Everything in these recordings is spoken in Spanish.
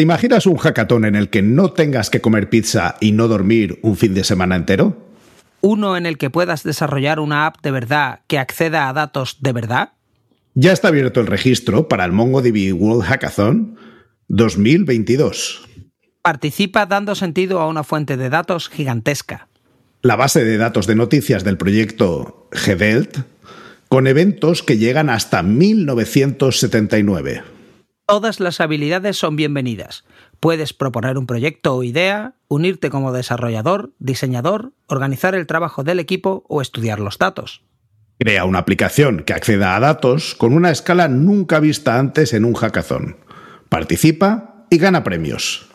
¿Te imaginas un hackathon en el que no tengas que comer pizza y no dormir un fin de semana entero? ¿Uno en el que puedas desarrollar una app de verdad que acceda a datos de verdad? Ya está abierto el registro para el MongoDB World Hackathon 2022. Participa dando sentido a una fuente de datos gigantesca. La base de datos de noticias del proyecto GDELT, con eventos que llegan hasta 1979. Todas las habilidades son bienvenidas. Puedes proponer un proyecto o idea, unirte como desarrollador, diseñador, organizar el trabajo del equipo o estudiar los datos. Crea una aplicación que acceda a datos con una escala nunca vista antes en un hackathon. Participa y gana premios.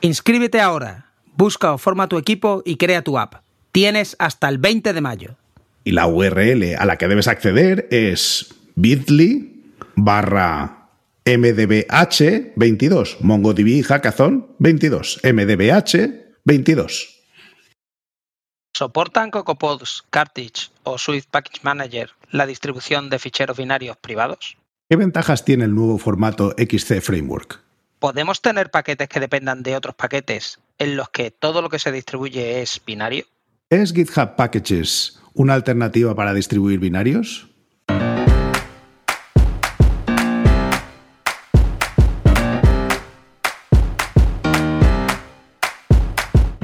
Inscríbete ahora. Busca o forma tu equipo y crea tu app. Tienes hasta el 20 de mayo. Y la URL a la que debes acceder es bit.ly barra mdbh22, MongoDB Hackathon 22, mdbh 22. ¿Soportan CocoaPods, Cartridge o Swift Package Manager la distribución de ficheros binarios privados? ¿Qué ventajas tiene el nuevo formato XC Framework? ¿Podemos tener paquetes que dependan de otros paquetes en los que todo lo que se distribuye es binario? ¿Es GitHub Packages una alternativa para distribuir binarios?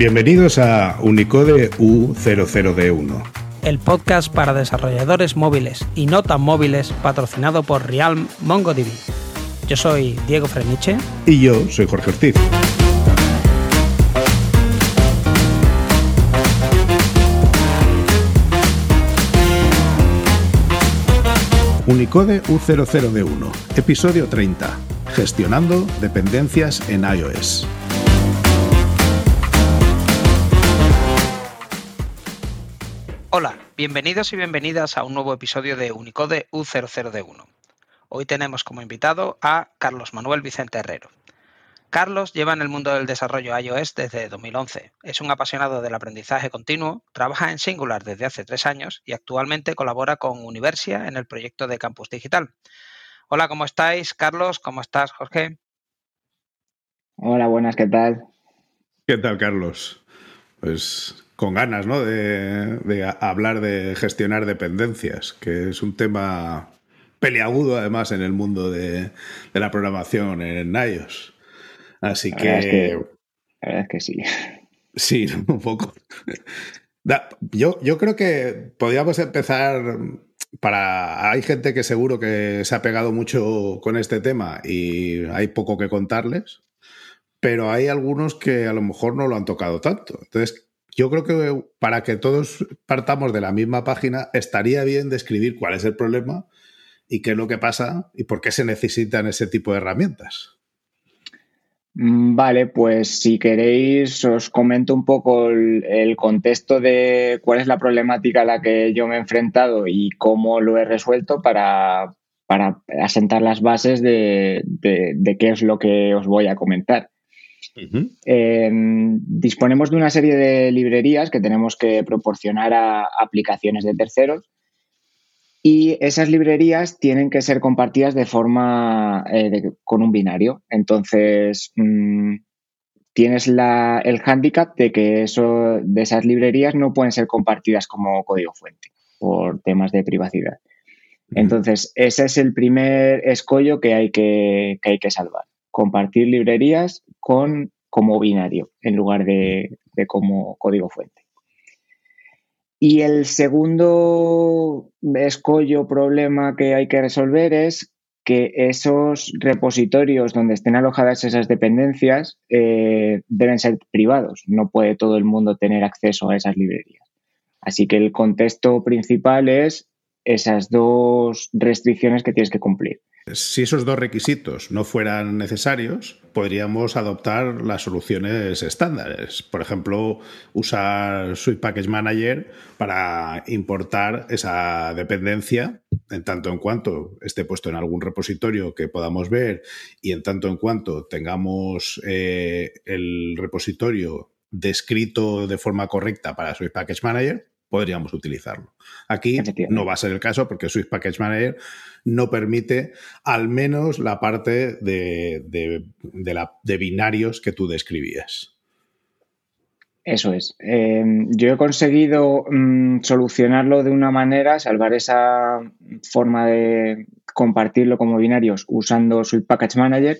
Bienvenidos a Unicode U00D1. El podcast para desarrolladores móviles y no tan móviles patrocinado por Realm MongoDB. Yo soy Diego Freniche. Y yo soy Jorge Ortiz. Unicode U00D1, episodio 30. Gestionando dependencias en iOS. Bienvenidos y bienvenidas a un nuevo episodio de Unicode U00D1. Hoy tenemos como invitado a Carlos Manuel Vicente Herrero. Carlos lleva en el mundo del desarrollo iOS desde 2011. Es un apasionado del aprendizaje continuo, trabaja en Singular desde hace tres años y actualmente colabora con Universia en el proyecto de Campus Digital. Hola, ¿cómo estáis? Carlos, ¿cómo estás, Jorge? Hola, buenas, ¿qué tal? ¿Qué tal, Carlos? Pues con ganas, ¿no? De, de, hablar de gestionar dependencias, que es un tema peliagudo además en el mundo de, de la programación en iOS. Así La que, verdad, es que, la verdad es que sí. sí, un poco. Da- Yo, yo creo que podríamos empezar para... Hay gente que seguro que se ha pegado mucho con este tema y hay poco que contarles, pero hay algunos que a lo mejor no lo han tocado tanto. Entonces, yo creo que para que todos partamos de la misma página, estaría bien describir cuál es el problema y qué es lo que pasa y por qué se necesitan ese tipo de herramientas. Mm, Vale, pues si queréis os comento un poco el, contexto de cuál es la problemática a la que yo me he enfrentado y cómo lo he resuelto para, para asentar las bases de- de qué es lo que os voy a comentar. Eh, disponemos de una serie de librerías que tenemos que proporcionar a aplicaciones de terceros y esas librerías tienen que ser compartidas de forma eh, de- con un binario. Entonces, mm, tienes la- el hándicap de que eso, de esas librerías no pueden ser compartidas como código fuente por temas de privacidad. Entonces, ese es el primer escollo que hay que, que hay que salvar. Compartir librerías con, como binario en lugar de, como código fuente. Y el segundo escollo problema que hay que resolver es que esos repositorios donde estén alojadas esas dependencias eh, deben ser privados. No puede todo el mundo tener acceso a esas librerías. Así que el contexto principal es esas dos restricciones que tienes que cumplir. Si esos dos requisitos no fueran necesarios, podríamos adoptar las soluciones estándares. Por ejemplo, usar Swift Package Manager para importar esa dependencia en tanto en cuanto esté puesto en algún repositorio que podamos ver y en tanto en cuanto tengamos eh, el repositorio descrito de forma correcta para Swift Package Manager, podríamos utilizarlo. Aquí no va a ser el caso porque Swift Package Manager no permite al menos la parte de, de binarios que tú describías. Eso es. Em, yo he conseguido mm, solucionarlo de una manera, salvar esa forma de compartirlo como binarios usando Swift Package Manager,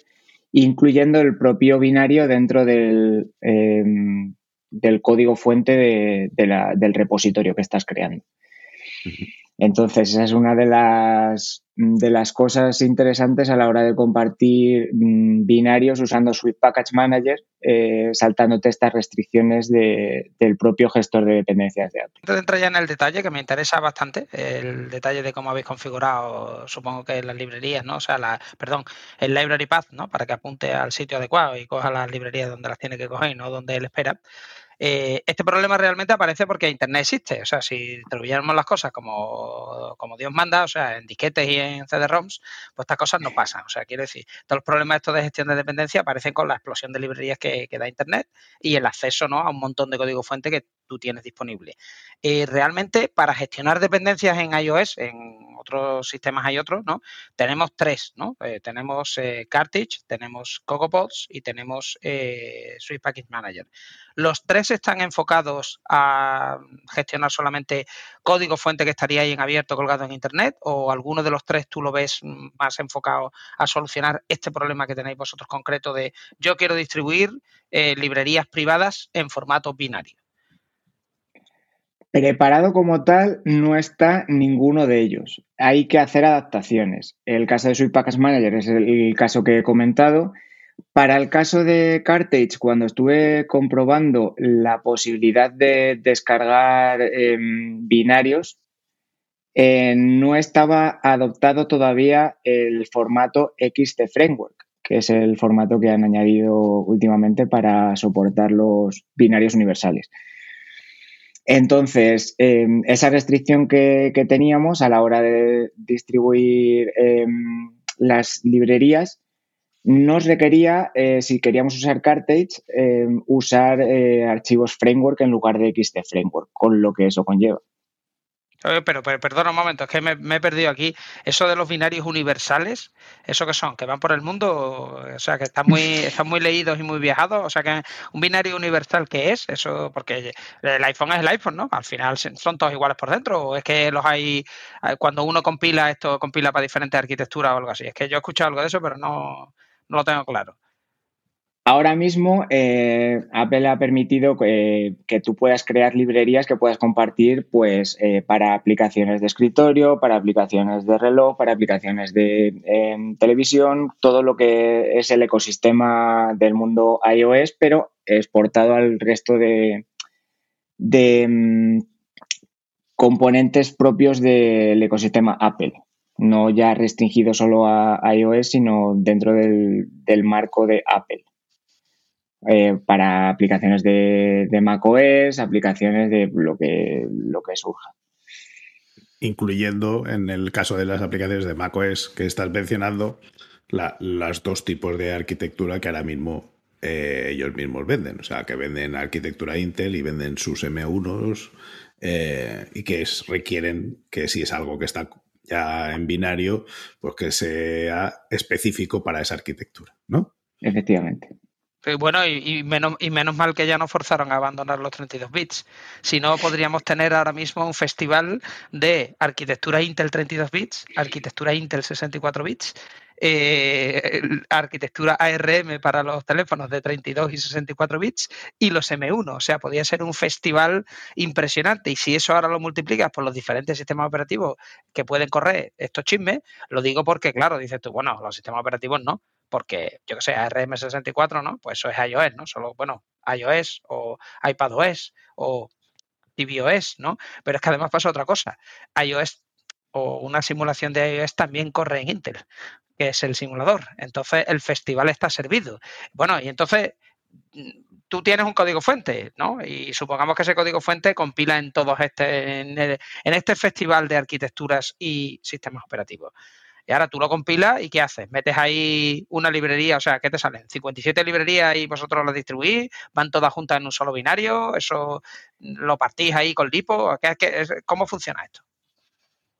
incluyendo el propio binario dentro del, em, del código fuente del repositorio que estás creando. Entonces, esa es una de las, de las cosas interesantes a la hora de compartir mm, binarios usando Swift Package Manager, eh, saltándote estas restricciones del propio gestor de dependencias de Apple. Antes de entrar ya en el detalle, que me interesa bastante, el detalle de cómo habéis configurado, supongo que las librerías, ¿no? O sea, la, perdón, el library path, ¿no? Para que apunte al sitio adecuado y coja las librerías donde las tiene que coger y no donde él espera. Eh, este problema realmente aparece porque Internet existe. O sea, si distribuyéramos las cosas como, como Dios manda, o sea, en disquetes y en CD-ROMs, pues estas cosas no pasan. O sea, quiero decir, todos los problemas estos de gestión de dependencia aparecen con la explosión de librerías que, da Internet y el acceso ¿no? a un montón de código fuente que tienes disponible. Eh, realmente, para gestionar dependencias en iOS, en otros sistemas hay otros, ¿no? Tenemos tres, ¿no? Eh, tenemos Cartridge, tenemos CocoaPods y tenemos Swift Package Manager. Los tres están enfocados a gestionar solamente código fuente que estaría ahí en abierto colgado en Internet o alguno de los tres tú lo ves más enfocado a solucionar este problema que tenéis vosotros concreto de yo quiero distribuir eh, librerías privadas en formato binario. Preparado como tal no está ninguno de ellos. Hay que hacer adaptaciones. El caso de Swift Package Manager es el caso que he comentado para el caso de Cartage, cuando estuve comprobando la posibilidad de descargar em, binarios, eh, no estaba adoptado todavía el formato XT Framework, que es el formato que han añadido últimamente para soportar los binarios universales. Entonces, em, esa restricción que, teníamos a la hora de distribuir em, las librerías nos requería, eh, si queríamos usar Cartage, eh, usar eh, archivos framework en lugar de XT framework, con lo que eso conlleva. Pero, perdona un momento, es que me, he perdido aquí. Eso de los binarios universales, ¿eso qué son? ¿Que van por el mundo? O sea, que están muy, están muy leídos y muy viajados. O sea, que un binario universal, ¿qué es? Eso, porque el iPhone es el iPhone, ¿no? Al final son todos iguales por dentro. ¿O es que los hay, cuando uno compila esto, compila para diferentes arquitecturas o algo así? Es que yo he escuchado algo de eso, pero no, no lo tengo claro. Ahora mismo eh, Apple ha permitido que, tú puedas crear librerías que puedas compartir pues, eh, para aplicaciones de escritorio, para aplicaciones de reloj, para aplicaciones de em, televisión, todo lo que es el ecosistema del mundo iOS, pero exportado al resto de, de em, componentes propios del ecosistema Apple no ya restringido solo a, iOS, sino dentro del, marco de Apple. Eh, para aplicaciones de, de macOS, aplicaciones de lo que, lo que surja. Incluyendo, en el caso de las aplicaciones de macOS que estás mencionando, las dos tipos de arquitectura que ahora mismo eh, ellos mismos venden. O sea, que venden arquitectura Intel y venden sus M1s eh, y que requieren que si es algo que está ya en binario, pues que sea específico para esa arquitectura, ¿no? Efectivamente. Bueno, y, menos, y menos mal que ya no forzaron a abandonar los 32 bits. Si no, podríamos tener ahora mismo un festival de arquitectura Intel 32 bits, arquitectura Intel 64 bits eh, arquitectura ARM para los teléfonos de 32 y 64 bits y los M1. O sea, podría ser un festival impresionante. Y si eso ahora lo multiplicas por los diferentes sistemas operativos que pueden correr estos chismes, lo digo porque, claro, dices tú, bueno, los sistemas operativos no, porque yo que sé, ARM64, ¿no? Pues eso es iOS, ¿no? Solo, bueno, iOS o iPadOS o tvOS, ¿no? Pero es que además pasa otra cosa. iOS o una simulación de iOS también corre en Intel que es el simulador. Entonces el festival está servido. Bueno, y entonces mm, tú tienes un código fuente, ¿no? Y supongamos que ese código fuente compila en todos este, en, este festival de arquitecturas y sistemas operativos. Y ahora tú lo compilas y ¿qué haces? Metes ahí una librería, o sea, ¿qué te salen? 57 librerías y vosotros las distribuís, van todas juntas en un solo binario, eso lo partís ahí con lipo, ¿cómo funciona esto?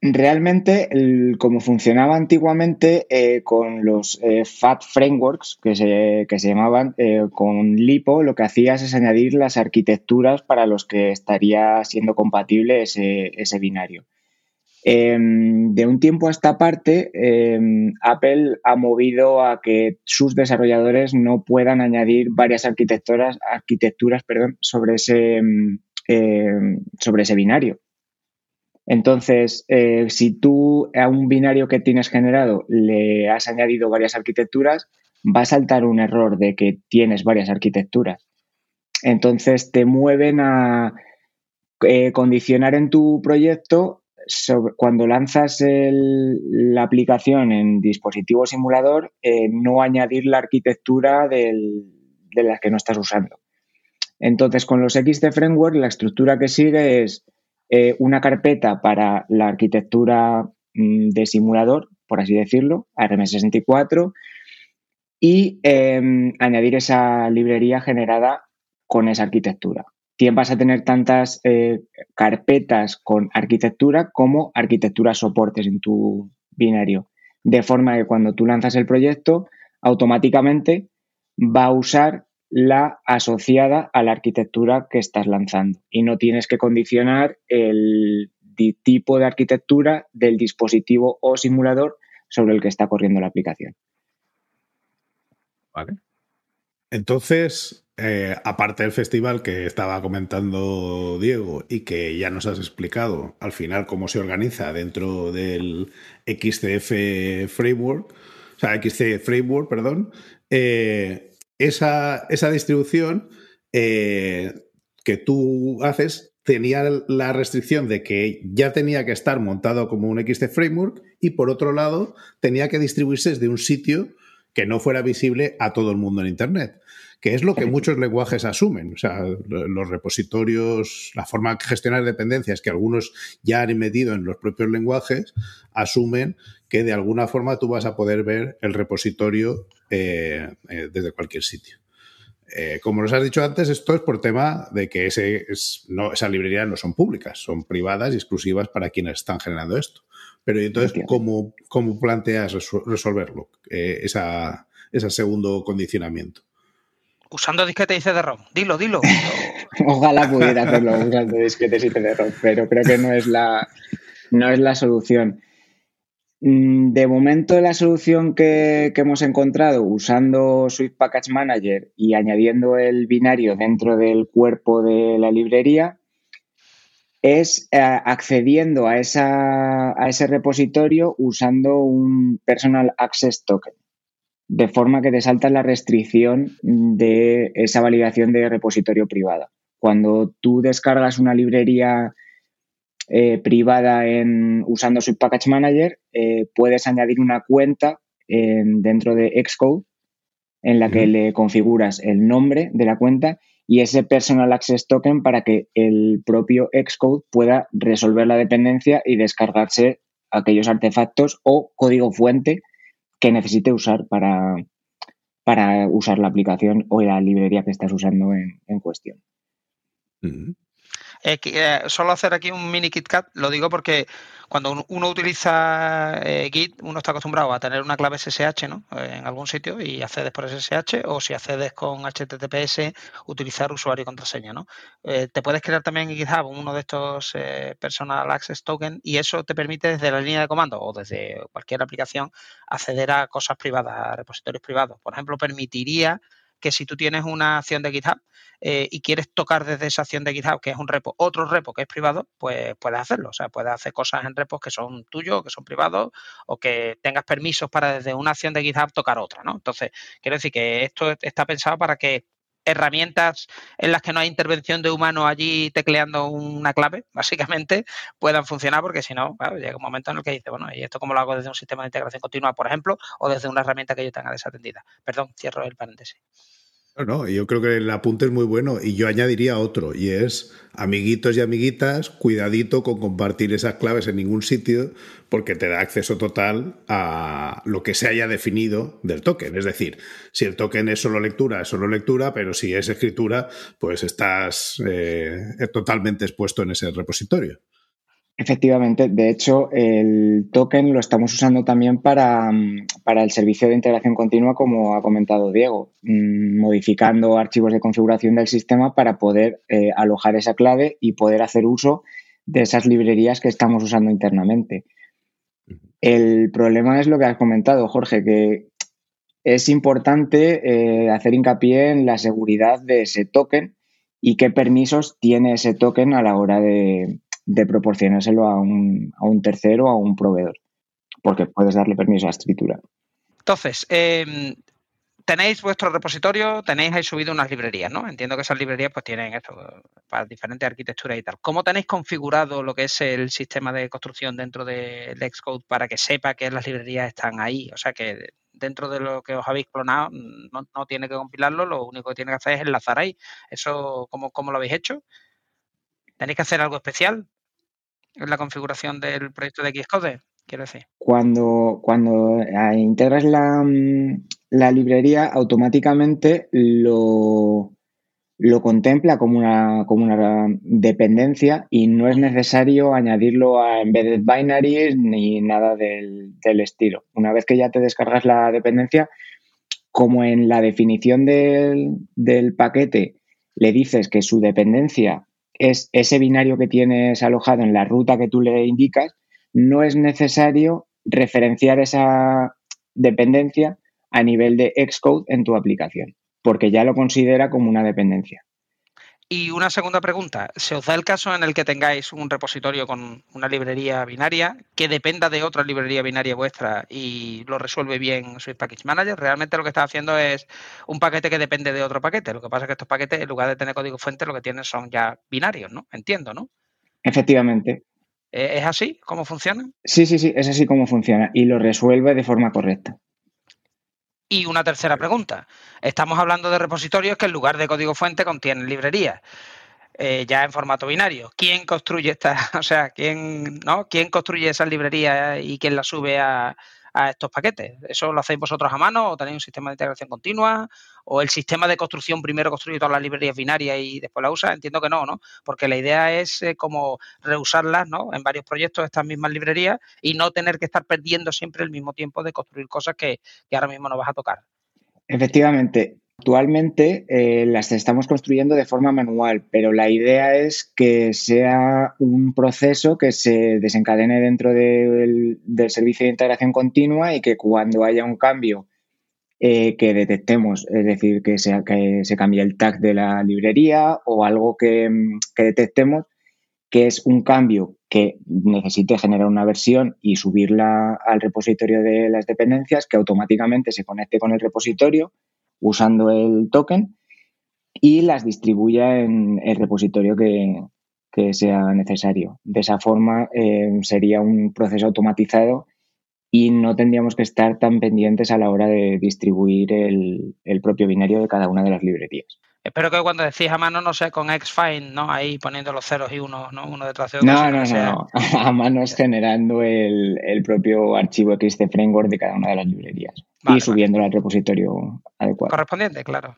Realmente, como funcionaba antiguamente eh, con los eh, FAT frameworks que se, que se llamaban, eh, con LiPo lo que hacías es añadir las arquitecturas para los que estaría siendo compatible ese, ese binario. Em, de un tiempo a esta parte, em, Apple ha movido a que sus desarrolladores no puedan añadir varias arquitecturas, arquitecturas perdón, sobre, ese, em, sobre ese binario. Entonces, eh, si tú a un binario que tienes generado le has añadido varias arquitecturas, va a saltar un error de que tienes varias arquitecturas. Entonces, te mueven a eh, condicionar en tu proyecto cuando lanzas la aplicación en dispositivo simulador, eh, no añadir la arquitectura de las que no estás usando. Entonces, con los XT Framework, la estructura que sigue es eh, una carpeta para la arquitectura mm, de simulador, por así decirlo, ARM64, y em, añadir esa librería generada con esa arquitectura. Vas a tener tantas eh, carpetas con arquitectura como arquitectura soportes en tu binario. De forma que cuando tú lanzas el proyecto, automáticamente va a usar la asociada a la arquitectura que estás lanzando y no tienes que condicionar el tipo de arquitectura del dispositivo o simulador sobre el que está corriendo la aplicación. Vale. Entonces, eh, aparte del festival que estaba comentando Diego y que ya nos has explicado al final cómo se organiza dentro del XCF Framework, o sea, XC Framework, perdón, eh, esa, distribución eh, que tú haces tenía la restricción de que ya tenía que estar montado como un XT Framework y por otro lado tenía que distribuirse desde un sitio que no fuera visible a todo el mundo en Internet, que es lo que muchos lenguajes asumen. O sea, los repositorios, la forma de gestionar dependencias que algunos ya han metido en los propios lenguajes, asumen que de alguna forma tú vas a poder ver el repositorio eh, eh, desde cualquier sitio. Eh, como nos has dicho antes, esto es por tema de que ese no, esas librerías no son públicas, son privadas y exclusivas para quienes están generando esto. Pero entonces, ¿cómo, cómo planteas resolverlo? esa, ese segundo condicionamiento. Usando disquetes y CD-ROM. Dilo, dilo. Ojalá pudiera hacerlo usando disquetes y CD-ROM, pero creo que no es la, no es la solución. Mm, de momento, la solución que, hemos encontrado usando Swift Package Manager y añadiendo el binario dentro del cuerpo de la librería es eh, accediendo a, a ese repositorio usando un Personal Access Token, de forma que te salta la restricción de esa validación de repositorio privada. Cuando tú descargas una librería eh, privada en, usando Swift Package Manager, eh, puedes añadir una cuenta dentro de Xcode en la que le configuras el nombre de la cuenta y ese Personal Access Token para que el propio Xcode pueda resolver la dependencia y descargarse aquellos artefactos o código fuente que necesite usar para, para usar la aplicación o la librería que estás usando en, cuestión. Eh, eh, solo hacer aquí un mini KitKat, lo digo porque cuando uno utiliza eh, Git, uno está acostumbrado a tener una clave SSH ¿no? en algún sitio y accedes por SSH o si accedes con HTTPS, utilizar usuario y contraseña. ¿no? te puedes crear también en GitHub uno de estos Personal Access Token y eso te permite desde la línea de comando o desde cualquier aplicación acceder a cosas privadas, a repositorios privados. Por ejemplo, permitiría que si tú tienes una acción de GitHub eh, y quieres tocar desde esa acción de GitHub, que es un repo, otro repo que es privado, pues puedes hacerlo. O sea, puedes hacer cosas en repos que son tuyos, que son privados, o que tengas permisos para desde una acción de GitHub tocar otra, ¿no? Entonces, quiero decir que esto está pensado para que herramientas en las que no hay intervención de humano allí tecleando una clave, básicamente, puedan funcionar, porque si no, llega un momento en el que dice, bueno, ¿y esto cómo lo hago desde un sistema de integración continua, por ejemplo, o desde una herramienta que yo tenga desatendida? Perdón, cierro el paréntesis. No, yo creo que el apunte es muy bueno y yo añadiría otro y es amiguitos y amiguitas, cuidadito con compartir esas claves en ningún sitio porque te da acceso total a lo que se haya definido del token. Es decir, si el token es solo lectura, es solo lectura, pero si es escritura, pues estás eh, totalmente expuesto en ese repositorio. Efectivamente, de hecho, el token lo estamos usando también para, mm, el servicio de integración continua, como ha comentado Diego, mm, modificando archivos de configuración del sistema para poder eh, alojar esa clave y poder hacer uso de esas librerías que estamos usando internamente. El problema es lo que has comentado, Jorge, que es importante eh, hacer hincapié en la seguridad de ese token y qué permisos tiene ese token a la hora de, de proporcionárselo a un, a un tercero o a un proveedor, porque puedes darle permiso a escritura. Entonces, em, tenéis vuestro repositorio, tenéis ahí subido unas librerías, ¿no? Entiendo que esas librerías pues tienen esto para diferentes arquitecturas y tal. ¿Cómo tenéis configurado lo que es el sistema de construcción dentro del Xcode para que sepa que las librerías están ahí? O sea que dentro de lo que os habéis clonado no, no tiene que compilarlo, lo único que tiene que hacer es enlazar ahí. ¿Eso cómo, cómo lo habéis hecho? ¿Tenéis que hacer algo especial la configuración del proyecto de Xcode? Quiero decir. Cuando, cuando eh, integras la, mm, la librería, automáticamente lo, lo contempla como una, como una dependencia y no es necesario añadirlo a embedded binaries ni nada del, del, estilo. Una vez que ya te descargas la dependencia, como en la definición del, del paquete le dices que su dependencia es ese binario que tienes alojado en la ruta que tú le indicas, no es necesario referenciar esa dependencia a nivel de Xcode en tu aplicación, porque ya lo considera como una dependencia. Y una segunda pregunta, ¿se os da el caso en el que tengáis un repositorio con una librería binaria que dependa de otra librería binaria vuestra y lo resuelve bien Swift Package Manager? Realmente lo que está haciendo es un paquete que depende de otro paquete. Lo que pasa es que estos paquetes, en lugar de tener código fuente, lo que tienen son ya binarios, ¿no? Entiendo, ¿no? Efectivamente. ¿E-, ¿Es así? ¿Cómo funciona? Sí, sí, sí, es así como funciona y lo resuelve de forma correcta. Y una tercera pregunta. Estamos hablando de repositorios que en lugar de código fuente contienen librerías. Eh, ya en formato binario. ¿Quién construye esta, o sea, quién, ¿no? ¿Quién construye esas librerías y quién las sube a, a estos paquetes? ¿Eso lo hacéis vosotros a mano o tenéis un sistema de integración continua? ¿O el sistema de construcción primero construye todas las librerías binarias y después la usa? Entiendo que no, ¿no? Porque la idea es eh, como reusarlas ¿no? en varios proyectos, estas mismas librerías, y no tener que estar perdiendo siempre el mismo tiempo de construir cosas que, que ahora mismo no vas a tocar. Efectivamente, Actualmente eh, las estamos construyendo de forma manual, pero la idea es que sea un proceso que se desencadene dentro del, servicio de integración continua y que cuando haya un cambio eh, que detectemos, es decir, que, sea, que se cambie el tag de la librería o algo que, que detectemos que es un cambio que necesite generar una versión y subirla al repositorio de las dependencias, que automáticamente se conecte con el repositorio usando el token y las distribuya en el repositorio que, sea necesario. De esa forma eh, sería un proceso automatizado y no tendríamos que estar tan pendientes a la hora de distribuir el, el propio binario de cada una de las librerías. Espero que cuando decís a mano no sea con Xfind, ¿no? Ahí poniendo los ceros y uno, ¿no? Uno detrás de otro. No, no, no, A mano es generando el, el propio archivo XT Framework de cada una de las librerías y subiéndolo al repositorio adecuado. Correspondiente, claro.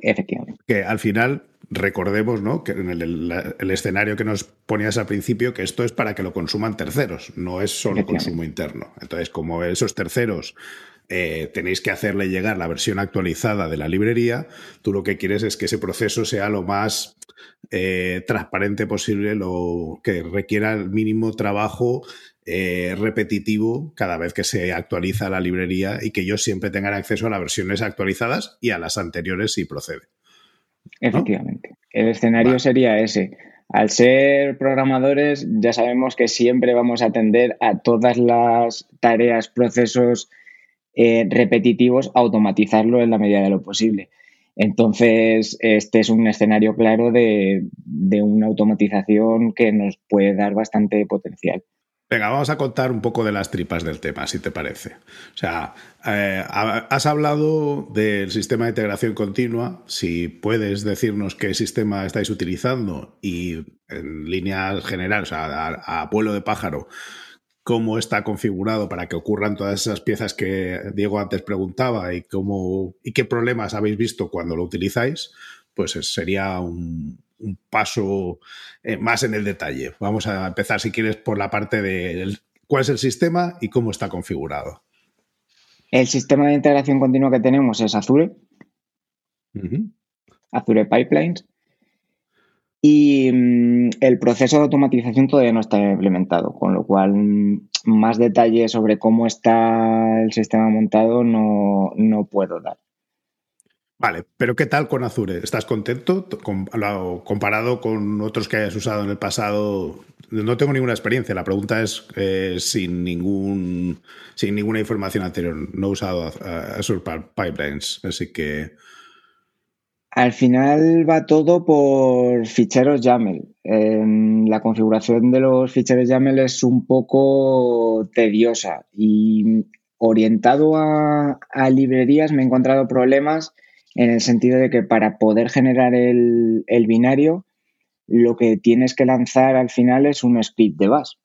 Efectivamente. Que al final recordemos, ¿no? Que en el, escenario que nos ponías al principio, que esto es para que lo consuman terceros, no es solo consumo interno. Entonces, como esos terceros eh, tenéis que hacerle llegar la versión actualizada de la librería, tú lo que quieres es que ese proceso sea lo más eh, transparente posible, lo que requiera el mínimo trabajo eh, repetitivo cada vez que se actualiza la librería y que ellos siempre tengan acceso a las versiones actualizadas y a las anteriores si procede. Efectivamente. El escenario sería ese. Al ser programadores, ya sabemos que siempre vamos a atender a todas las tareas, procesos, eh, repetitivos, automatizarlo en la medida de lo posible. Entonces, este es un escenario claro de, una automatización que nos puede dar bastante potencial. Venga, vamos a contar un poco de las tripas del tema, si te parece. O sea, eh, has hablado del sistema de integración continua. Si puedes decirnos qué sistema estáis utilizando y en líneas generales, o sea, a, a de pájaro, cómo está configurado para que ocurran todas esas piezas que Diego antes preguntaba y cómo y qué problemas habéis visto cuando lo utilizáis, pues sería un, paso eh, más en el detalle. Vamos a empezar, si quieres, por la parte de cuál es el sistema y cómo está configurado. El sistema de integración continua que tenemos es Azure. Azure Pipelines. Y mm, el proceso de automatización todavía no está implementado, con lo cual mm, más detalles sobre cómo está el sistema montado no, no puedo dar. Vale, pero ¿qué tal con Azure? ¿Estás contento comparado con otros que hayas usado en el pasado? No tengo ninguna experiencia. La pregunta es eh, sin ningún sin ninguna información anterior. No he usado Azure Pipelines, así que al final va todo por ficheros YAML. la configuración de los ficheros YAML es un poco tediosa y orientado a librerías me he encontrado problemas en el sentido de que para poder generar el, binario, lo que tienes que lanzar al final es un script de base,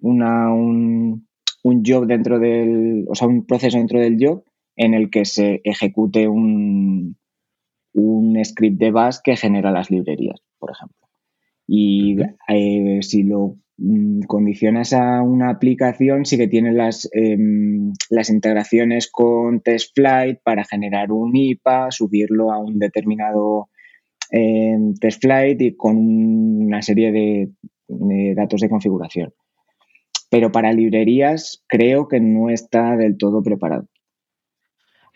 una, un, job dentro del, o sea, un proceso dentro del job en el que se ejecute un, un script de base que genera las librerías, por ejemplo. Y eh, si lo condicionas a una aplicación, sí que tiene las, em, las integraciones con TestFlight para generar un IPA, subirlo a un determinado em, TestFlight y con una serie de, datos de configuración. Pero para librerías creo que no está del todo preparado.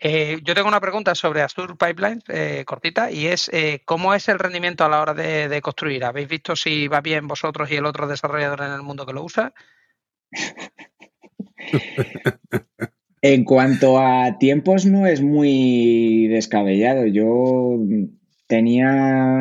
Eh, yo tengo una pregunta sobre Azure Pipeline eh, cortita y es eh, cómo es el rendimiento a la hora de, construir. ¿Habéis visto si va bien vosotros y el otro desarrollador en el mundo que lo usa? en cuanto a tiempos no es muy descabellado. Yo tenía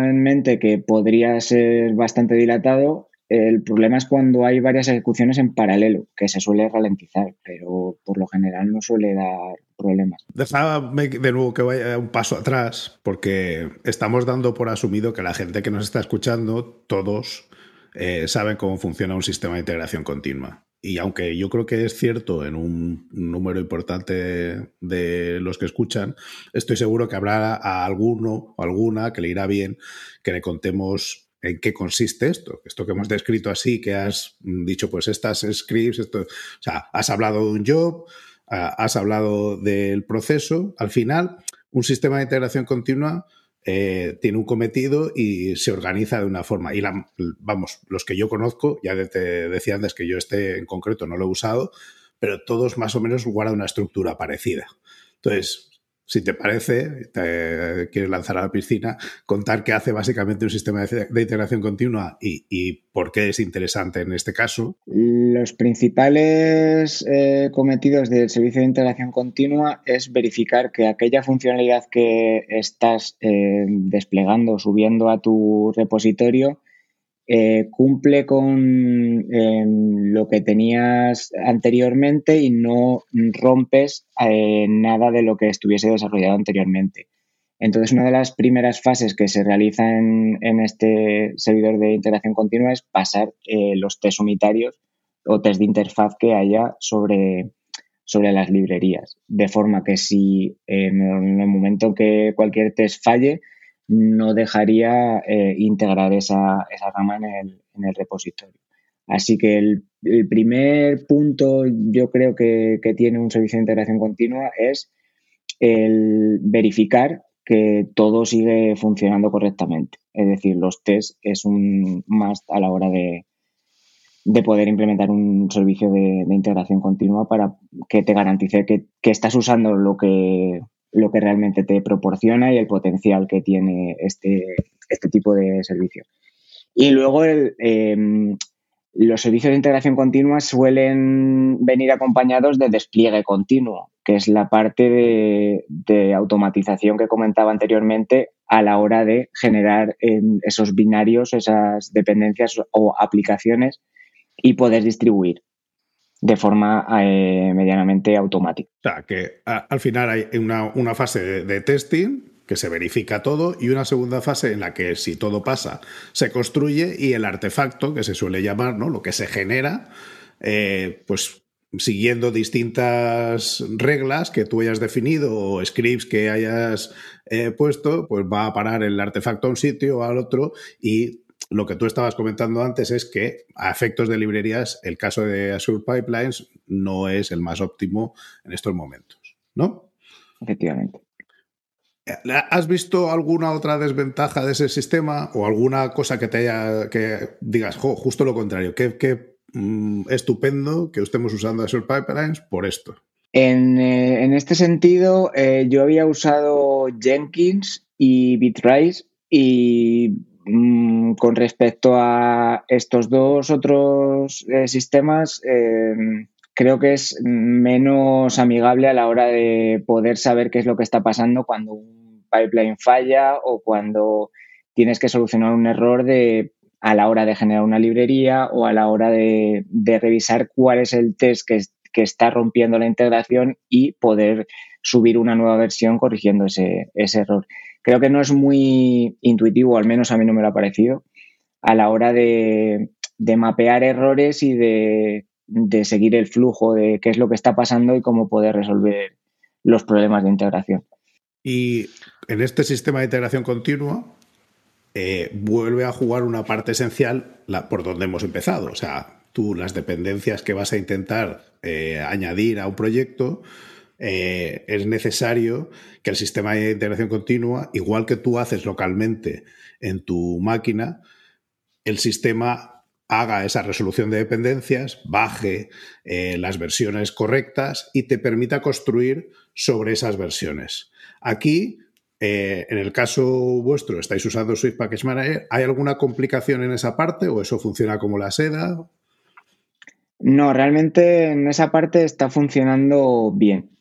en mente que podría ser bastante dilatado el problema es cuando hay varias ejecuciones en paralelo, que se suele ralentizar, pero por lo general no suele dar problemas. Déjame de nuevo que vaya un paso atrás, porque estamos dando por asumido que la gente que nos está escuchando, todos eh, saben cómo funciona un sistema de integración continua. Y aunque yo creo que es cierto en un número importante de los que escuchan, estoy seguro que habrá a alguno o alguna que le irá bien que le contemos en qué consiste esto. Esto que hemos descrito así, que has dicho, pues estas scripts, esto, o sea, has hablado de un job, ah, has hablado del proceso. Al final, un sistema de integración continua eh, tiene un cometido y se organiza de una forma. Y la, vamos, los que yo conozco, ya te decía antes que yo este en concreto no lo he usado, pero todos más o menos guardan una estructura parecida. Entonces, si te parece, te quieres lanzar a la piscina, contar qué hace básicamente un sistema de, integración continua y, por qué es interesante en este caso. Los principales eh, cometidos del servicio de integración continua es verificar que aquella funcionalidad que estás eh, desplegando, subiendo a tu repositorio, eh, cumple con em, lo que tenías anteriormente y no rompes eh, nada de lo que estuviese desarrollado anteriormente. Entonces, una de las primeras fases que se realiza en, este servidor de integración continua es pasar eh, los test unitarios o test de interfaz que haya sobre, sobre las librerías. De forma que si en el momento que cualquier test falle, no dejaría eh, integrar esa, rama en el, repositorio. Así que el, primer punto yo creo que, tiene un servicio de integración continua es el verificar que todo sigue funcionando correctamente. Es decir, los tests es un must a la hora de, poder implementar un servicio de, integración continua para que te garantice que, que, estás usando lo que, lo que realmente te proporciona y el potencial que tiene este, este tipo de servicio. Y luego em, los servicios de integración continua suelen venir acompañados de despliegue continuo, que es la parte de, automatización que comentaba anteriormente a la hora de generar em, esos binarios, esas dependencias o aplicaciones y poder distribuir. De forma eh, medianamente automática. O sea, que al final hay una, fase de, testing que se verifica todo y una segunda fase en la que si todo pasa se construye y el artefacto, que se suele llamar, ¿no? Lo que se genera, eh, pues siguiendo distintas reglas que tú hayas definido o scripts que hayas eh, puesto, pues va a parar el artefacto a un sitio o al otro y lo que tú estabas comentando antes es que a efectos de librerías el caso de Azure Pipelines no es el más óptimo en estos momentos, ¿no? Efectivamente. ¿Has visto alguna otra desventaja de ese sistema o alguna cosa que te haya que digas, justo lo contrario, que, mm, estupendo que estemos usando Azure Pipelines por esto? En, eh, este sentido, eh, yo había usado Jenkins y Bitrise y Mm, con respecto a estos dos otros eh, sistemas, em, creo que es menos amigable a la hora de poder saber qué es lo que está pasando cuando un pipeline falla o cuando tienes que solucionar un error de, a la hora de generar una librería o a la hora de, revisar cuál es el test que, que, está rompiendo la integración y poder subir una nueva versión corrigiendo ese, ese error creo que no es muy intuitivo, al menos a mí no me lo ha parecido, a la hora de, mapear errores y de, seguir el flujo de qué es lo que está pasando y cómo poder resolver los problemas de integración. Y en este sistema de integración continua eh, vuelve a jugar una parte esencial por donde hemos empezado. O sea, tú las dependencias que vas a intentar eh, añadir a un proyecto, eh, es necesario que el sistema de integración continua, igual que tú haces localmente en tu máquina, el sistema haga esa resolución de dependencias, baje eh, las versiones correctas y te permita construir sobre esas versiones. Aquí, eh, en el caso vuestro, estáis usando Swift Package Manager, ¿hay alguna complicación en esa parte o eso funciona como la seda? No, realmente en esa parte está funcionando bien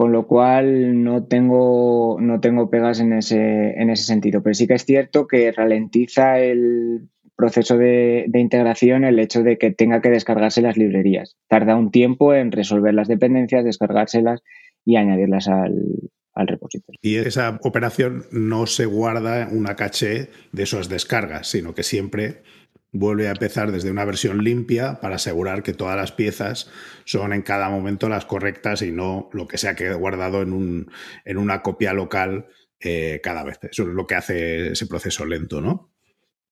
con lo cual no tengo, no tengo pegas en ese, en ese sentido. Pero sí que es cierto que ralentiza el proceso de, integración el hecho de que tenga que descargarse las librerías. Tarda un tiempo en resolver las dependencias, descargárselas y añadirlas al, repositorio. Y esa operación no se guarda una caché de esas descargas, sino que siempre vuelve a empezar desde una versión limpia para asegurar que todas las piezas son en cada momento las correctas y no lo que se ha guardado en, un, en una copia local eh, cada vez. Eso es lo que hace ese proceso lento, ¿no?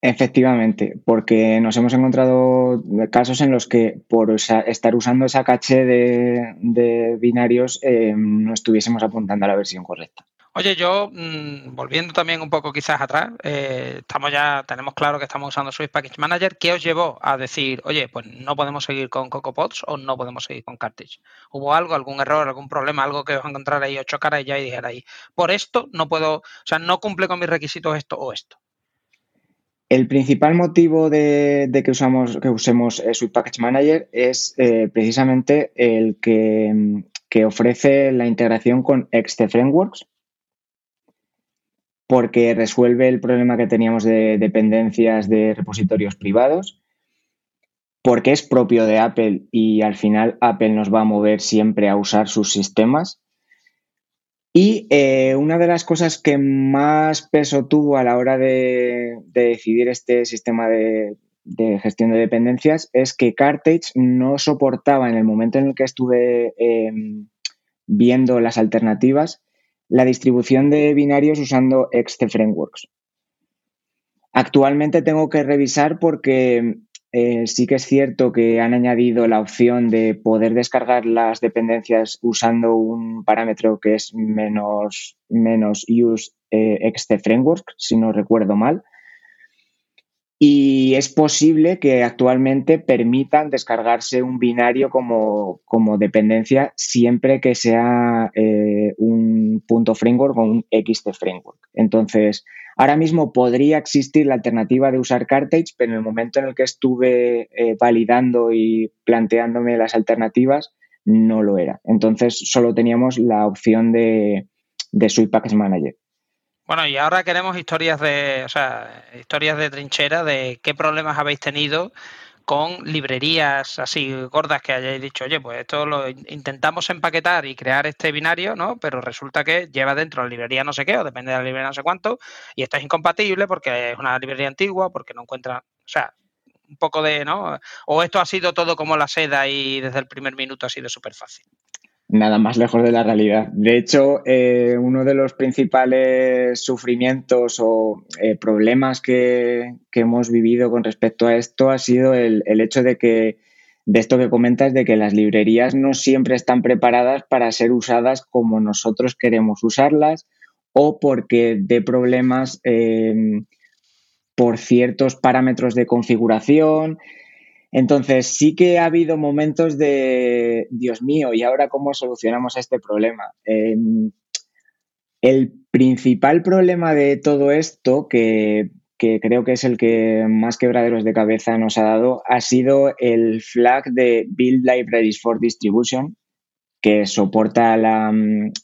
Efectivamente, porque nos hemos encontrado casos en los que por estar usando esa caché de, binarios eh, no estuviésemos apuntando a la versión correcta. Oye, yo, mm, volviendo también un poco quizás atrás, eh, estamos ya, tenemos claro que estamos usando Swift Package Manager. ¿Qué os llevó a decir, oye, pues no podemos seguir con CocoaPods o no podemos seguir con Cartridge? ¿Hubo algo, algún error, algún problema, algo que os encontrara ahí ocho caras y ya y dijera ahí, por esto no puedo, o sea, no cumple con mis requisitos esto o esto? El principal motivo de, que, usamos, que usemos eh, Swift Package Manager es eh, precisamente el que, que ofrece la integración con XT Frameworks porque resuelve el problema que teníamos de dependencias de repositorios privados, porque es propio de Apple y al final Apple nos va a mover siempre a usar sus sistemas. Y eh, una de las cosas que más peso tuvo a la hora de, decidir este sistema de, gestión de dependencias es que Cartage no soportaba en el momento en el que estuve em, viendo las alternativas, la distribución de binarios usando XT Frameworks. Actualmente tengo que revisar porque eh, sí que es cierto que han añadido la opción de poder descargar las dependencias usando un parámetro que es menos, menos use eh, XT Framework, si no recuerdo mal. Y es posible que actualmente permitan descargarse un binario como, dependencia siempre que sea eh, un punto framework o un XT framework. Entonces, ahora mismo podría existir la alternativa de usar Cartage, pero en el momento en el que estuve eh, validando y planteándome las alternativas, no lo era. Entonces, solo teníamos la opción de, de Sweet Package Manager. Bueno, y ahora queremos historias de, o sea, historias de trinchera de qué problemas habéis tenido con librerías así gordas que hayáis dicho, oye, pues esto lo intentamos empaquetar y crear este binario, ¿no? Pero resulta que lleva dentro la librería no sé qué, o depende de la librería no sé cuánto, y esto es incompatible porque es una librería antigua, porque no encuentra, o sea, un poco de, ¿no? O esto ha sido todo como la seda y desde el primer minuto ha sido súper fácil nada más lejos de la realidad. De hecho, eh, uno de los principales sufrimientos o eh, problemas que, hemos vivido con respecto a esto ha sido el, hecho de que, de esto que comentas, de que las librerías no siempre están preparadas para ser usadas como nosotros queremos usarlas o porque de problemas eh, por ciertos parámetros de configuración, entonces, sí que ha habido momentos de, Dios mío, ¿y ahora cómo solucionamos este problema? Em, el principal problema de todo esto, que, creo que es el que más quebraderos de cabeza nos ha dado, ha sido el flag de Build Libraries for Distribution, que soporta la,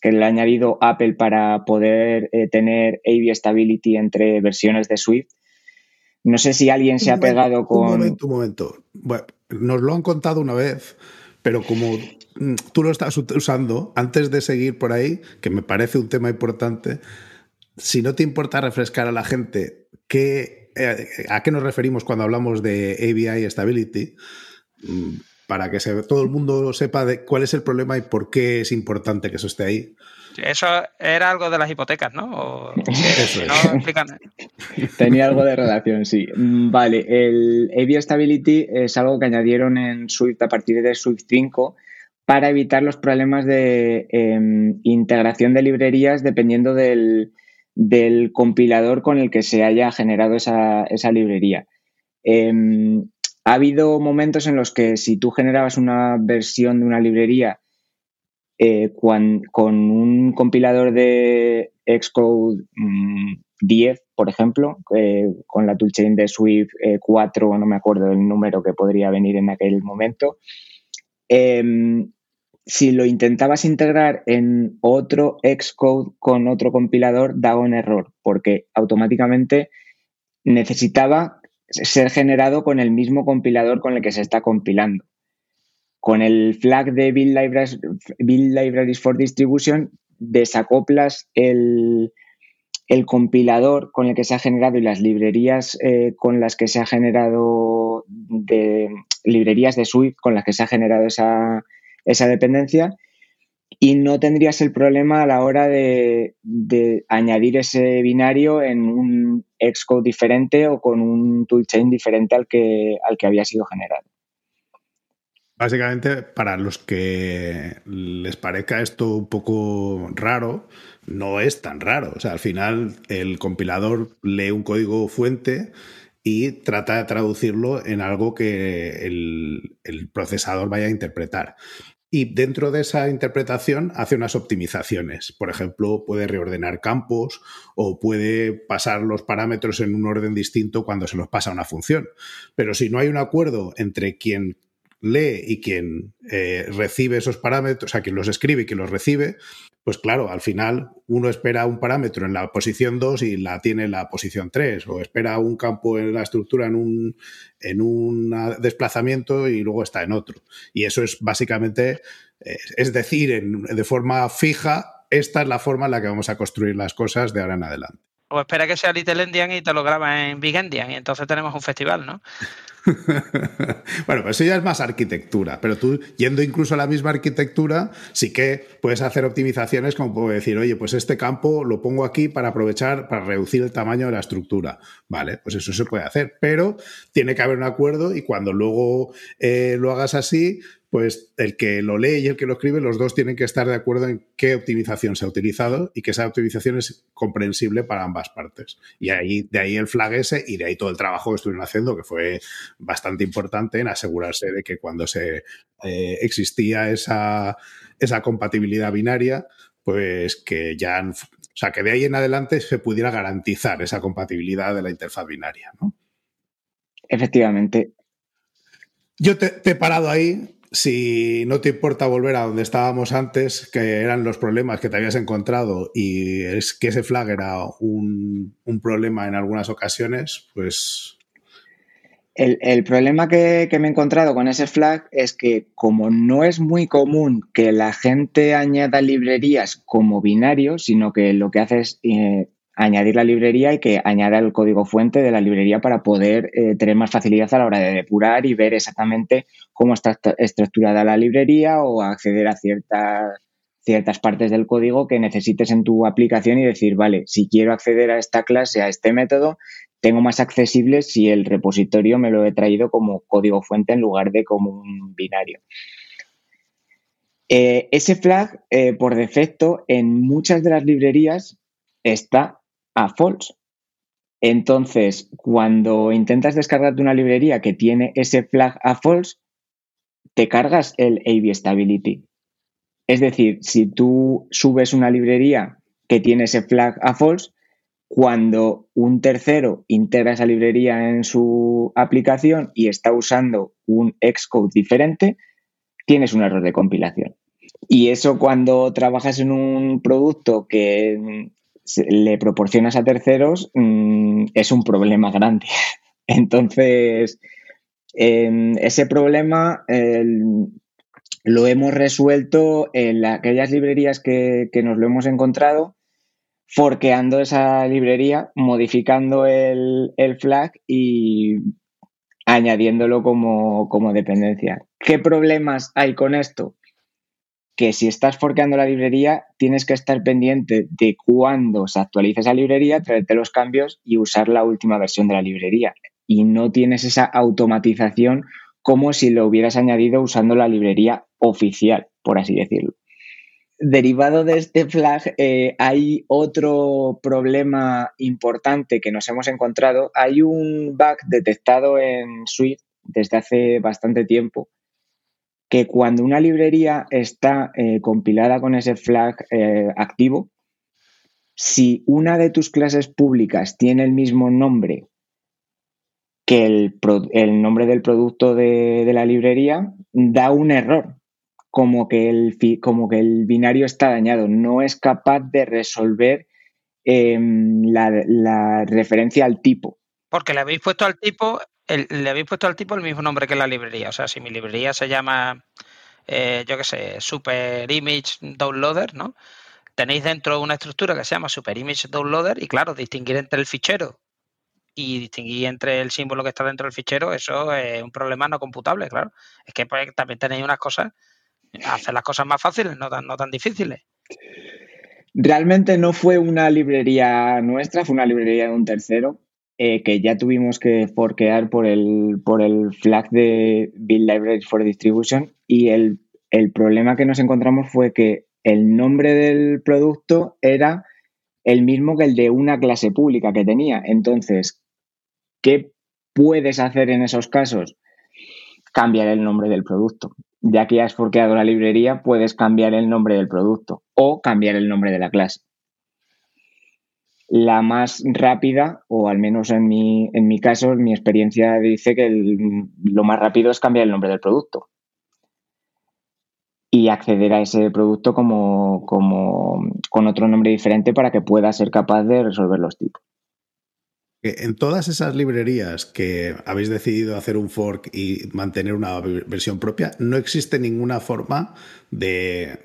que le ha añadido Apple para poder eh, tener AV Stability entre versiones de Swift no sé si alguien se ha pegado con. Un momento, un momento. Bueno, nos lo han contado una vez, pero como mm, tú lo estás usando, antes de seguir por ahí, que me parece un tema importante, si no te importa refrescar a la gente qué, eh, a qué nos referimos cuando hablamos de ABI Stability, mm, para que todo el mundo sepa de cuál es el problema y por qué es importante que eso esté ahí. Eso era algo de las hipotecas, ¿no? Eso Tenía algo de relación, sí. Mm, vale, el AV Stability es algo que añadieron en Swift a partir de Swift 5 para evitar los problemas de em, integración de librerías dependiendo del, compilador con el que se haya generado esa, librería. Em, ha habido momentos en los que si tú generabas una versión de una librería eh, con un compilador de Xcode 10, mm, por ejemplo, eh, con la toolchain de Swift 4, eh, no me acuerdo el número que podría venir en aquel momento, em, si lo intentabas integrar en otro Xcode con otro compilador, daba un error, porque automáticamente necesitaba ser generado con el mismo compilador con el que se está compilando. Con el flag de Build Libraries, Libraries for Distribution desacoplas el, compilador con el que se ha generado y las librerías eh, con las que se ha generado de librerías de Swift con las que se ha generado esa, dependencia y no tendrías el problema a la hora de, añadir ese binario en un Xcode diferente o con un toolchain diferente al que, al que había sido generado. Básicamente, para los que les parezca esto un poco raro, no es tan raro. O sea, al final el compilador lee un código fuente y trata de traducirlo en algo que el, procesador vaya a interpretar. Y dentro de esa interpretación hace unas optimizaciones. Por ejemplo, puede reordenar campos o puede pasar los parámetros en un orden distinto cuando se los pasa a una función. Pero si no hay un acuerdo entre quien lee y quien eh, recibe esos parámetros, o sea, quien los escribe y quien los recibe, pues claro, al final uno espera un parámetro en la posición 2 y la tiene en la posición 3, o espera un campo en la estructura en un, en un desplazamiento y luego está en otro. Y eso es básicamente, eh, es decir, de forma fija, esta es la forma en la que vamos a construir las cosas de ahora en adelante. O espera que sea Little Endian y te lo graba en Big Endian y entonces tenemos un festival, ¿no? bueno, pues eso ya es más arquitectura, pero tú yendo incluso a la misma arquitectura, sí que puedes hacer optimizaciones como puedo decir, oye, pues este campo lo pongo aquí para aprovechar, para reducir el tamaño de la estructura. Vale, pues eso se puede hacer, pero tiene que haber un acuerdo y cuando luego eh, lo hagas así, pues el que lo lee y el que lo escribe, los dos tienen que estar de acuerdo en qué optimización se ha utilizado y que esa optimización es comprensible para ambas partes. Y ahí, de ahí el flag ese y de ahí todo el trabajo que estuvieron haciendo, que fue bastante importante en asegurarse de que cuando se eh, existía esa, esa compatibilidad binaria, pues que ya, o sea, que de ahí en adelante se pudiera garantizar esa compatibilidad de la interfaz binaria, ¿no? Efectivamente. Yo te, he parado ahí si no te importa volver a donde estábamos antes, que eran los problemas que te habías encontrado y es que ese flag era un, problema en algunas ocasiones, pues... El, problema que, me he encontrado con ese flag es que como no es muy común que la gente añada librerías como binario, sino que lo que hace es eh, añadir la librería y que añada el código fuente de la librería para poder eh, tener más facilidad a la hora de depurar y ver exactamente cómo está estructurada la librería o acceder a ciertas, ciertas partes del código que necesites en tu aplicación y decir, vale, si quiero acceder a esta clase, a este método, tengo más accesible si el repositorio me lo he traído como código fuente en lugar de como un binario. Eh, ese flag, eh, por defecto, en muchas de las librerías está a false. Entonces, cuando intentas descargarte una librería que tiene ese flag a false, te cargas el AV Stability. Es decir, si tú subes una librería que tiene ese flag a false, cuando un tercero integra esa librería en su aplicación y está usando un Xcode diferente, tienes un error de compilación. Y eso cuando trabajas en un producto que le proporcionas a terceros mm, es un problema grande. Entonces, ese problema lo hemos resuelto en aquellas librerías que nos lo hemos encontrado forqueando esa librería, modificando el, flag y añadiéndolo como, como, dependencia. ¿Qué problemas hay con esto? Que si estás forqueando la librería, tienes que estar pendiente de cuándo se actualiza esa librería, traerte los cambios y usar la última versión de la librería. Y no tienes esa automatización como si lo hubieras añadido usando la librería oficial, por así decirlo derivado de este flag, eh, hay otro problema importante que nos hemos encontrado. Hay un bug detectado en Swift desde hace bastante tiempo que cuando una librería está eh, compilada con ese flag eh, activo, si una de tus clases públicas tiene el mismo nombre que el, nombre del producto de la librería, da un error como que el, binario está dañado, no es capaz de resolver em, la, referencia al tipo. Porque le habéis puesto al tipo, le habéis puesto al tipo el mismo nombre que la librería. O sea, si mi librería se llama, eh, yo qué sé, Super Image Downloader, ¿no? Tenéis dentro una estructura que se llama Super Image Downloader y claro, distinguir entre el fichero y distinguir entre el símbolo que está dentro del fichero, eso es un problema no computable, claro. Es que pues, también tenéis unas cosas hacer las cosas más fáciles, no tan, no tan difíciles. Realmente no fue una librería nuestra, fue una librería de un tercero eh, que ya tuvimos que forquear por el, por el flag de Build Libraries for Distribution y el, el problema que nos encontramos fue que el nombre del producto era el mismo que el de una clase pública que tenía. Entonces, ¿qué puedes hacer en esos casos? Cambiar el nombre del producto ya que has forqueado la librería, puedes cambiar el nombre del producto o cambiar el nombre de la clase. La más rápida, o al menos en mi, en mi caso, mi experiencia dice que lo más rápido es cambiar el nombre del producto y acceder a ese producto como, como con otro nombre diferente para que pueda ser capaz de resolver los tipos. En todas esas librerías que habéis decidido hacer un fork y mantener una versión propia, no existe ninguna forma de,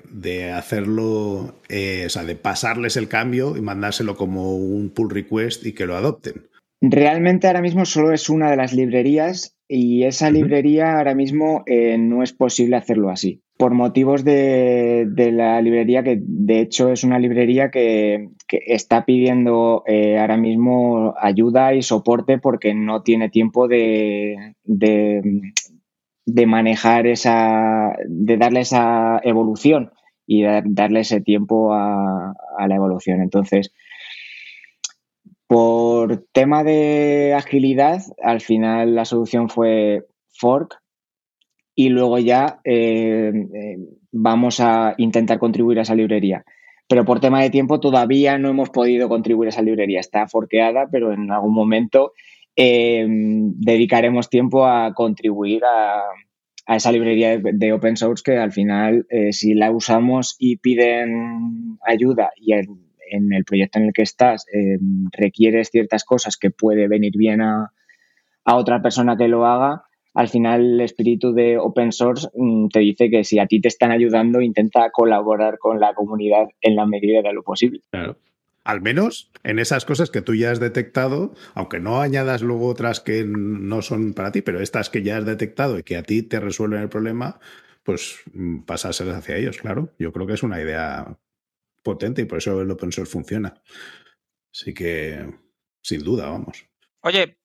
hacerlo, eh, o sea, de pasarles el cambio y mandárselo como un pull request y que lo adopten. Realmente ahora mismo solo es una de las librerías y esa librería ahora mismo eh, no es posible hacerlo así por motivos de, la librería, que de hecho es una librería que, está pidiendo eh, ahora mismo ayuda y soporte porque no tiene tiempo de, de, manejar esa, de darle esa evolución y darle ese tiempo a, a la evolución. Entonces, por tema de agilidad, al final la solución fue fork y luego ya eh, eh, vamos a intentar contribuir a esa librería. Pero por tema de tiempo todavía no hemos podido contribuir a esa librería. Está forqueada, pero en algún momento eh, dedicaremos tiempo a contribuir a, esa librería de, open source que al final, si la usamos y piden ayuda y en, el proyecto en el que estás requieres ciertas cosas que puede venir bien a, a otra persona que lo haga, al final el espíritu de open source mm, te dice que si a ti te están ayudando, intenta colaborar con la comunidad en la medida de lo posible. Claro. Al menos en esas cosas que tú ya has detectado, aunque no añadas luego otras que no son para ti, pero estas que ya has detectado y que a ti te resuelven el problema, pues mm, pasárselas hacia ellos, claro. Yo creo que es una idea potente y por eso el open source funciona. Así que, sin duda, vamos. Oye,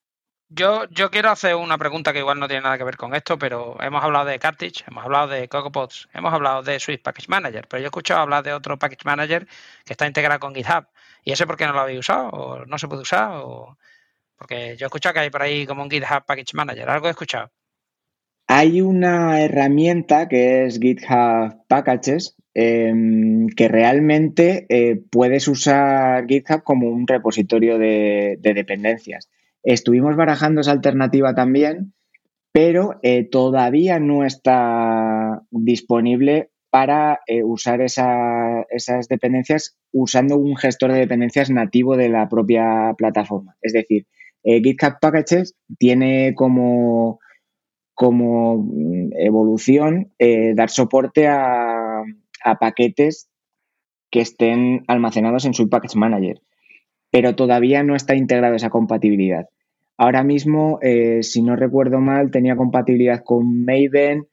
yo, yo quiero hacer una pregunta que igual no tiene nada que ver con esto, pero hemos hablado de Cartridge, hemos hablado de CocoaPods, hemos hablado de Swift Package Manager, pero yo he escuchado hablar de otro Package Manager que está integrado con GitHub. ¿Y ese por qué no lo habéis usado? ¿O no se puede usar? ¿O... Porque yo he escuchado que hay por ahí como un GitHub Package Manager. ¿Algo he escuchado? Hay una herramienta que es GitHub Packages em, que realmente eh, puedes usar GitHub como un repositorio de dependencias. Estuvimos barajando esa alternativa también, pero eh, todavía no está disponible para eh, usar esas dependencias usando un gestor de dependencias nativo de la propia plataforma. Es decir, eh, GitHub Packages tiene como, mm, evolución dar soporte a, a, paquetes que estén almacenados en su Package Manager, pero todavía no está integrado esa compatibilidad. Ahora mismo, eh, si no recuerdo mal, tenía compatibilidad con Maven,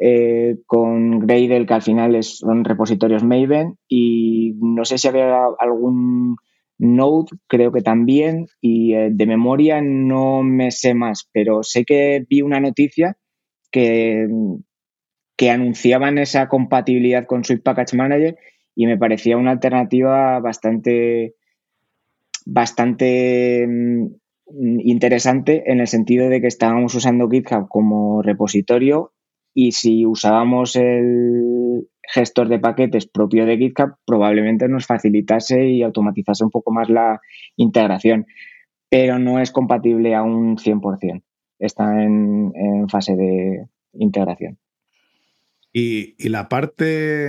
eh, con Gradle, que al final son repositorios Maven, y no sé si había algún Node, creo que también, y eh, de memoria no me sé más, pero sé que vi una noticia que, que anunciaban esa compatibilidad con Swift Package Manager y me parecía una alternativa bastante, bastante mm, interesante en el sentido de que estábamos usando GitHub como repositorio y si usábamos el gestor de paquetes propio de GitHub, probablemente nos facilitase y automatizase un poco más la integración, pero no es compatible a un 100%. Está en, fase de integración. Y, y, la parte,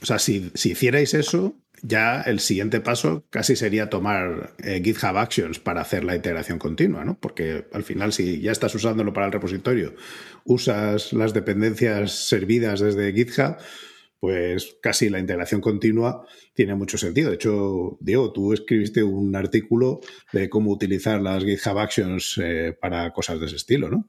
o sea, si, si hicierais eso, ya el siguiente paso casi sería tomar eh, GitHub Actions para hacer la integración continua, ¿no? Porque al final, si ya estás usándolo para el repositorio, usas las dependencias servidas desde GitHub, pues casi la integración continua tiene mucho sentido. De hecho, Diego, tú escribiste un artículo de cómo utilizar las GitHub Actions eh, para cosas de ese estilo, ¿no?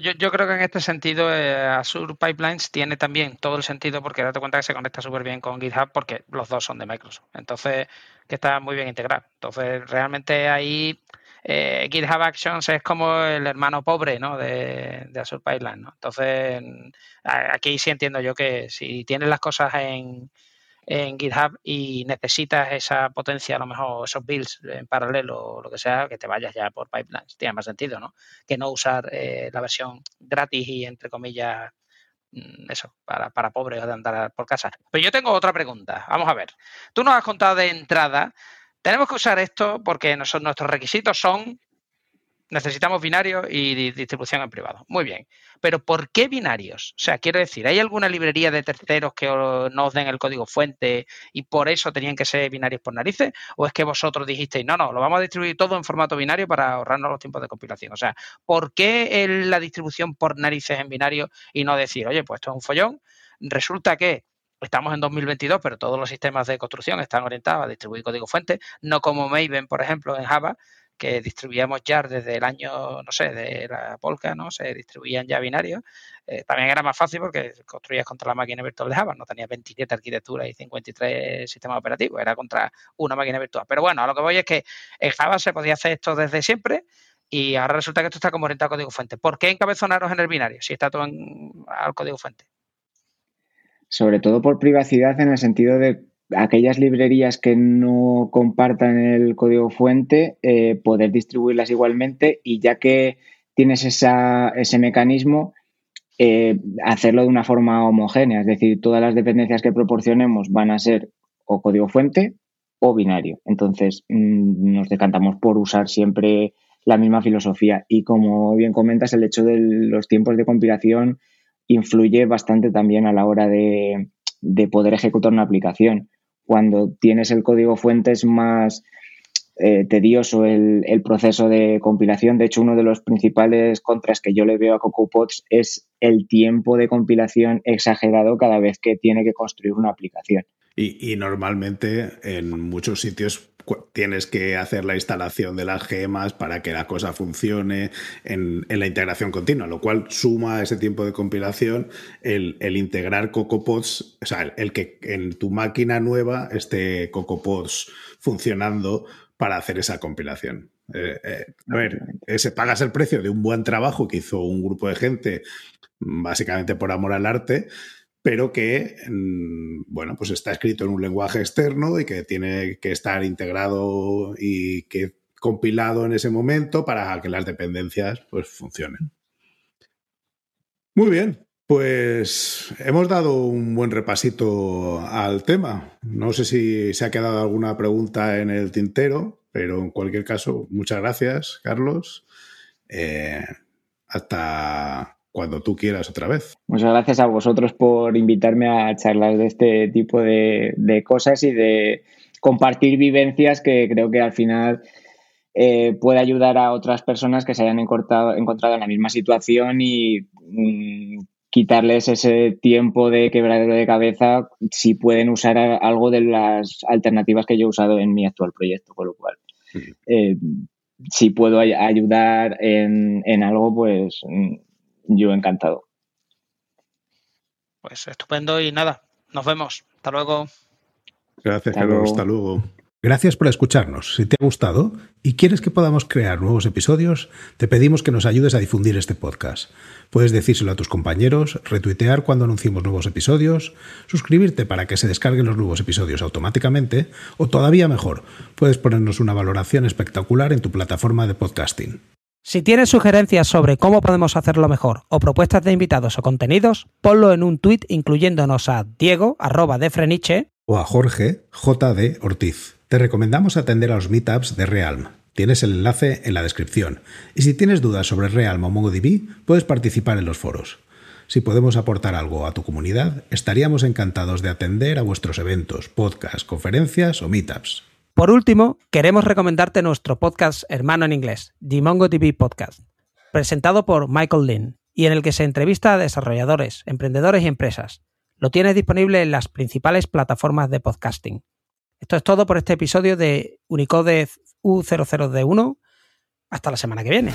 Yo, creo que en este sentido eh, Azure Pipelines tiene también todo el sentido porque date cuenta que se conecta súper bien con GitHub porque los dos son de Microsoft. Entonces, que está muy bien integrado. Entonces, realmente ahí eh, GitHub Actions es como el hermano pobre ¿no? de, de Azure Pipelines. ¿no? Entonces, aquí sí entiendo yo que si tienes las cosas en, en GitHub y necesitas esa potencia, a lo mejor esos builds en paralelo o lo que sea, que te vayas ya por pipelines. Tiene más sentido, ¿no? Que no usar eh, la versión gratis y, entre comillas, mm, eso, para, para pobres de andar por casa. Pero yo tengo otra pregunta. Vamos a ver. Tú nos has contado de entrada, tenemos que usar esto porque nuestros requisitos son necesitamos binarios y distribución en privado. Muy bien. Pero ¿por qué binarios? O sea, quiero decir, ¿hay alguna librería de terceros que nos den el código fuente y por eso tenían que ser binarios por narices? ¿O es que vosotros dijisteis, no, no, lo vamos a distribuir todo en formato binario para ahorrarnos los tiempos de compilación? O sea, ¿por qué la distribución por narices en binario y no decir, oye, pues esto es un follón? Resulta que estamos en 2022, pero todos los sistemas de construcción están orientados a distribuir código fuente, no como Maven, por ejemplo, en Java, que distribuíamos ya desde el año, no sé, de la Polka, ¿no? Se distribuían ya binarios. Eh, también era más fácil porque construías contra la máquina virtual de Java, no tenía 27 arquitecturas y 53 sistemas operativos, era contra una máquina virtual. Pero bueno, a lo que voy es que en Java se podía hacer esto desde siempre y ahora resulta que esto está como orientado a código fuente. ¿Por qué encabezonaros en el binario si está todo en, al código fuente? Sobre todo por privacidad en el sentido de aquellas librerías que no compartan el código fuente, eh, poder distribuirlas igualmente y ya que tienes ese mecanismo, eh, hacerlo de una forma homogénea. Es decir, todas las dependencias que proporcionemos van a ser o código fuente o binario. Entonces, mm, nos decantamos por usar siempre la misma filosofía. Y como bien comentas, el hecho de los tiempos de compilación influye bastante también a la hora de, de poder ejecutar una aplicación cuando tienes el código fuente es más eh, tedioso el, proceso de compilación. De hecho, uno de los principales contras que yo le veo a CocoaPods es el tiempo de compilación exagerado cada vez que tiene que construir una aplicación. Y, normalmente en muchos sitios tienes que hacer la instalación de las gemas para que la cosa funcione en, la integración continua, lo cual suma ese tiempo de compilación el, integrar CocoaPods, o sea, el, que en tu máquina nueva esté CocoaPods funcionando para hacer esa compilación. Eh, eh, a ver, ese pagas el precio de un buen trabajo que hizo un grupo de gente, básicamente por amor al arte, pero que, mm, bueno, pues está escrito en un lenguaje externo y que tiene que estar integrado y que compilado en ese momento para que las dependencias pues funcionen. Muy bien, pues hemos dado un buen repasito al tema. No sé si se ha quedado alguna pregunta en el tintero, pero en cualquier caso, muchas gracias, Carlos. Eh, hasta cuando tú quieras otra vez. Muchas gracias a vosotros por invitarme a charlar de este tipo de, cosas y de compartir vivencias que creo que al final eh, puede ayudar a otras personas que se hayan encontrado, encontrado en la misma situación y mm, quitarles ese tiempo de quebradero de cabeza si pueden usar algo de las alternativas que yo he usado en mi actual proyecto, con lo cual, eh, si puedo ayudar en, algo, pues mm, yo encantado. Pues estupendo y nada, nos vemos. Hasta luego. Gracias, Carlos. Hasta luego. Gracias por escucharnos. Si te ha gustado y quieres que podamos crear nuevos episodios, te pedimos que nos ayudes a difundir este podcast. Puedes decírselo a tus compañeros, retuitear cuando anunciemos nuevos episodios, suscribirte para que se descarguen los nuevos episodios automáticamente o todavía mejor, puedes ponernos una valoración espectacular en tu plataforma de podcasting. Si tienes sugerencias sobre cómo podemos hacerlo mejor o propuestas de invitados o contenidos, ponlo en un tuit incluyéndonos a Diego, arroba de Freniche, o a Jorge, JD Ortiz. Te recomendamos atender a los meetups de Realm. Tienes el enlace en la descripción. Y si tienes dudas sobre Realm o MongoDB, puedes participar en los foros. Si podemos aportar algo a tu comunidad, estaríamos encantados de atender a vuestros eventos, podcasts, conferencias o meetups. Por último, queremos recomendarte nuestro podcast hermano en inglés, The MongoDB Podcast, presentado por Michael Lynn y en el que se entrevista a desarrolladores, emprendedores y empresas. Lo tienes disponible en las principales plataformas de podcasting. Esto es todo por este episodio de Unicode U00D1. Hasta la semana que viene.